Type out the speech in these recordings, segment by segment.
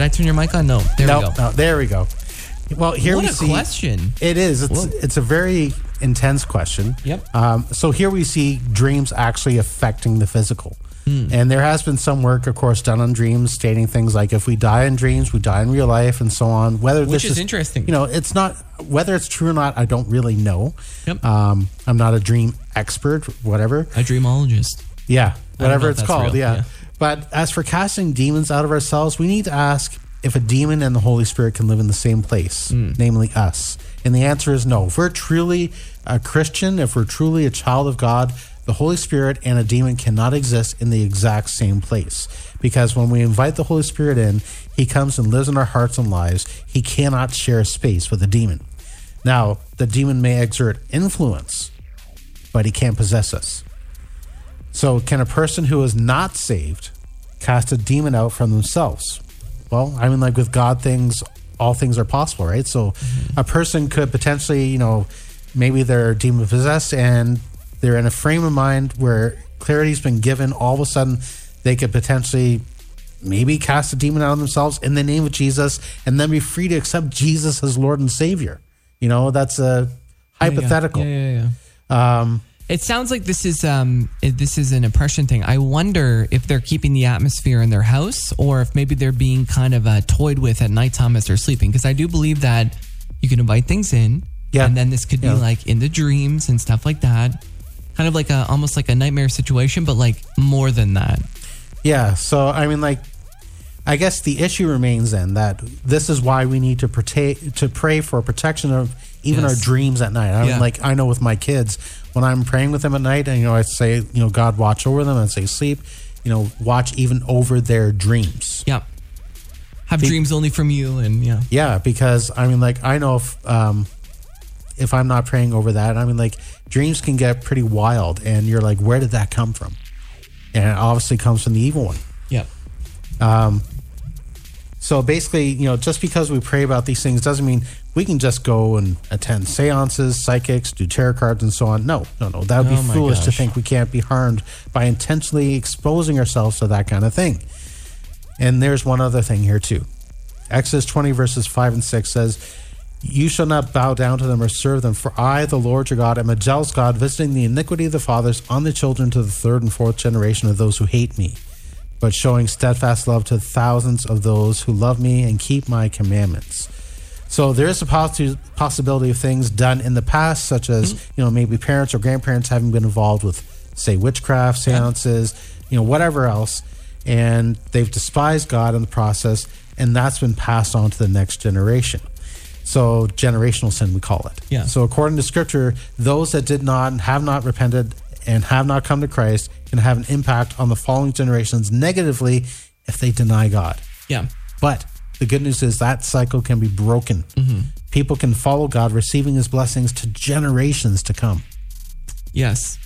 Did I turn your mic on? No. There no, we go. no, there we go. Well, here What we a see. question. It is. It's Whoa. it's a very intense question. Yep. Um, so here we see dreams actually affecting the physical. Hmm. And there has been some work, of course, done on dreams, stating things like if we die in dreams, we die in real life, and so on. Whether Which this is interesting. you know, it's not whether it's true or not. I don't really know. Yep. Um, I'm not a dream expert, whatever. A dreamologist. Yeah, whatever it's called. real, Yeah. yeah. But as for casting demons out of ourselves, we need to ask if a demon and the Holy Spirit can live in the same place, Hmm. namely us. And the answer is no. If we're truly a Christian, if we're truly a child of God, the Holy Spirit and a demon cannot exist in the exact same place. Because when we invite the Holy Spirit in, he comes and lives in our hearts and lives. He cannot share space with a demon. Now, the demon may exert influence, but he can't possess us. So, can a person who is not saved cast a demon out from themselves? Well, I mean, like with God, things, all things are possible, right? So, a person could potentially, you know, maybe they're demon possessed and they're in a frame of mind where clarity's been given. All of a sudden, they could potentially maybe cast a demon out of themselves in the name of Jesus and then be free to accept Jesus as Lord and Savior. You know, that's a hypothetical. Yeah, yeah, yeah. Um, It sounds like this is um this is an impression thing. I wonder if they're keeping the atmosphere in their house or if maybe they're being kind of uh, toyed with at nighttime as they're sleeping. Because I do believe that you can invite things in, Yeah. and then this could Yeah. be like in the dreams and stuff like that. Kind of like a almost like a nightmare situation, but like more than that. Yeah. So I mean, like, I guess the issue remains then that this is why we need to pray to pray for protection of even Yes. our dreams at night. I Yeah. like I know with my kids when I'm praying with them at night, and you know, I say, you know, God watch over them, and say sleep, you know, watch even over their dreams. Yeah. Have dreams only from you, and yeah. Yeah, because I mean, like I know if um, if I'm not praying over that, I mean, like dreams can get pretty wild, and you're like, where did that come from? And it obviously comes from the evil one. Yeah. So basically, you know, just because we pray about these things doesn't mean we can just go and attend seances, psychics, do tarot cards, and so on. No, no, no. That would Oh be my foolish to think we can't be harmed by intentionally exposing ourselves to that kind of thing. And there's one other thing here, too. Exodus 20, verses 5 and 6 says, You shall not bow down to them or serve them, for I, the Lord your God, am a jealous God, visiting the iniquity of the fathers on the children to the third and fourth generation of those who hate me but showing steadfast love to thousands of those who love me and keep my commandments. So there is a possi- possibility of things done in the past, such as mm-hmm. you know maybe parents or grandparents having been involved with, say, witchcraft, seances, you know, whatever else, and they've despised God in the process, and that's been passed on to the next generation. So generational sin, we call it. Yeah. So according to Scripture, those that did not and have not repented and have not come to Christ can have an impact on the following generations negatively if they deny God. Yeah. But the good news is that cycle can be broken. Mm-hmm. People can follow God, receiving His blessings to generations to come. Yes.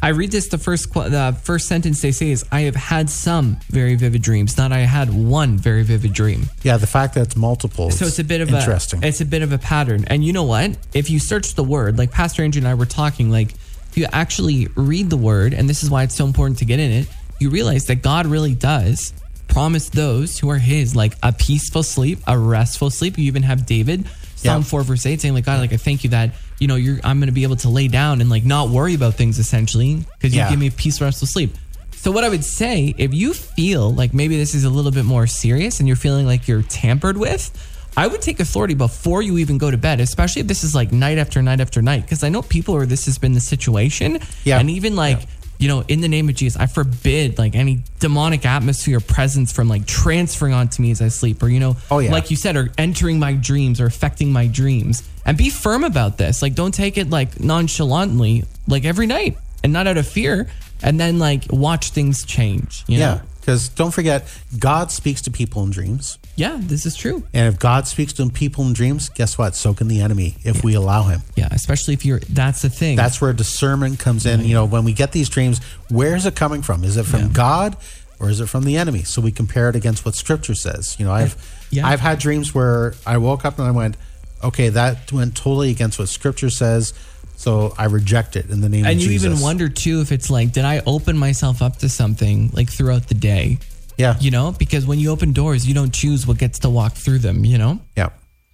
I read this. The first qu- the first sentence they say is, "I have had some very vivid dreams." Not I had one very vivid dream. Yeah, the fact that it's multiple. So it's a bit of interesting. a it's a bit of a pattern. And you know what? If you search the word, like Pastor Andrew and I were talking, like you actually read the word, and this is why it's so important to get in it, you realize that God really does promise those who are His like a peaceful sleep, a restful sleep. You even have David, Psalm Yeah. four verse eight, saying like God, like I thank you that you know you're I'm going to be able to lay down and like not worry about things essentially because you Yeah. give me a peaceful, restful sleep. So what I would say, if you feel like maybe this is a little bit more serious and you're feeling like you're tampered with, I would take authority before you even go to bed, especially if this is like night after night after night. Because I know people where this has been the situation. Yeah. And even like, you know, in the name of Jesus, I forbid like any demonic atmosphere or presence from like transferring onto me as I sleep or, you know, Oh, yeah. like you said, or entering my dreams or affecting my dreams. And be firm about this. Like, don't take it like nonchalantly, like every night and not out of fear. And then like watch things change. You know? yeah, because don't forget, God speaks to people in dreams. Yeah, this is true. And if God speaks to people in dreams, guess what? So can the enemy if we allow him. Yeah, especially if you're, that's the thing. That's where discernment comes in. You know, when we get these dreams, where is it coming from? Is it from God or is it from the enemy? So we compare it against what Scripture says. You know, I've Yeah. I've had dreams where I woke up and I went, okay, that went totally against what Scripture says. So I reject it in the name and of Jesus. And you even wonder too if it's like, did I open myself up to something like throughout the day Yeah. You know, because when you open doors, you don't choose what gets to walk through them, you know? Yeah.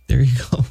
There you go.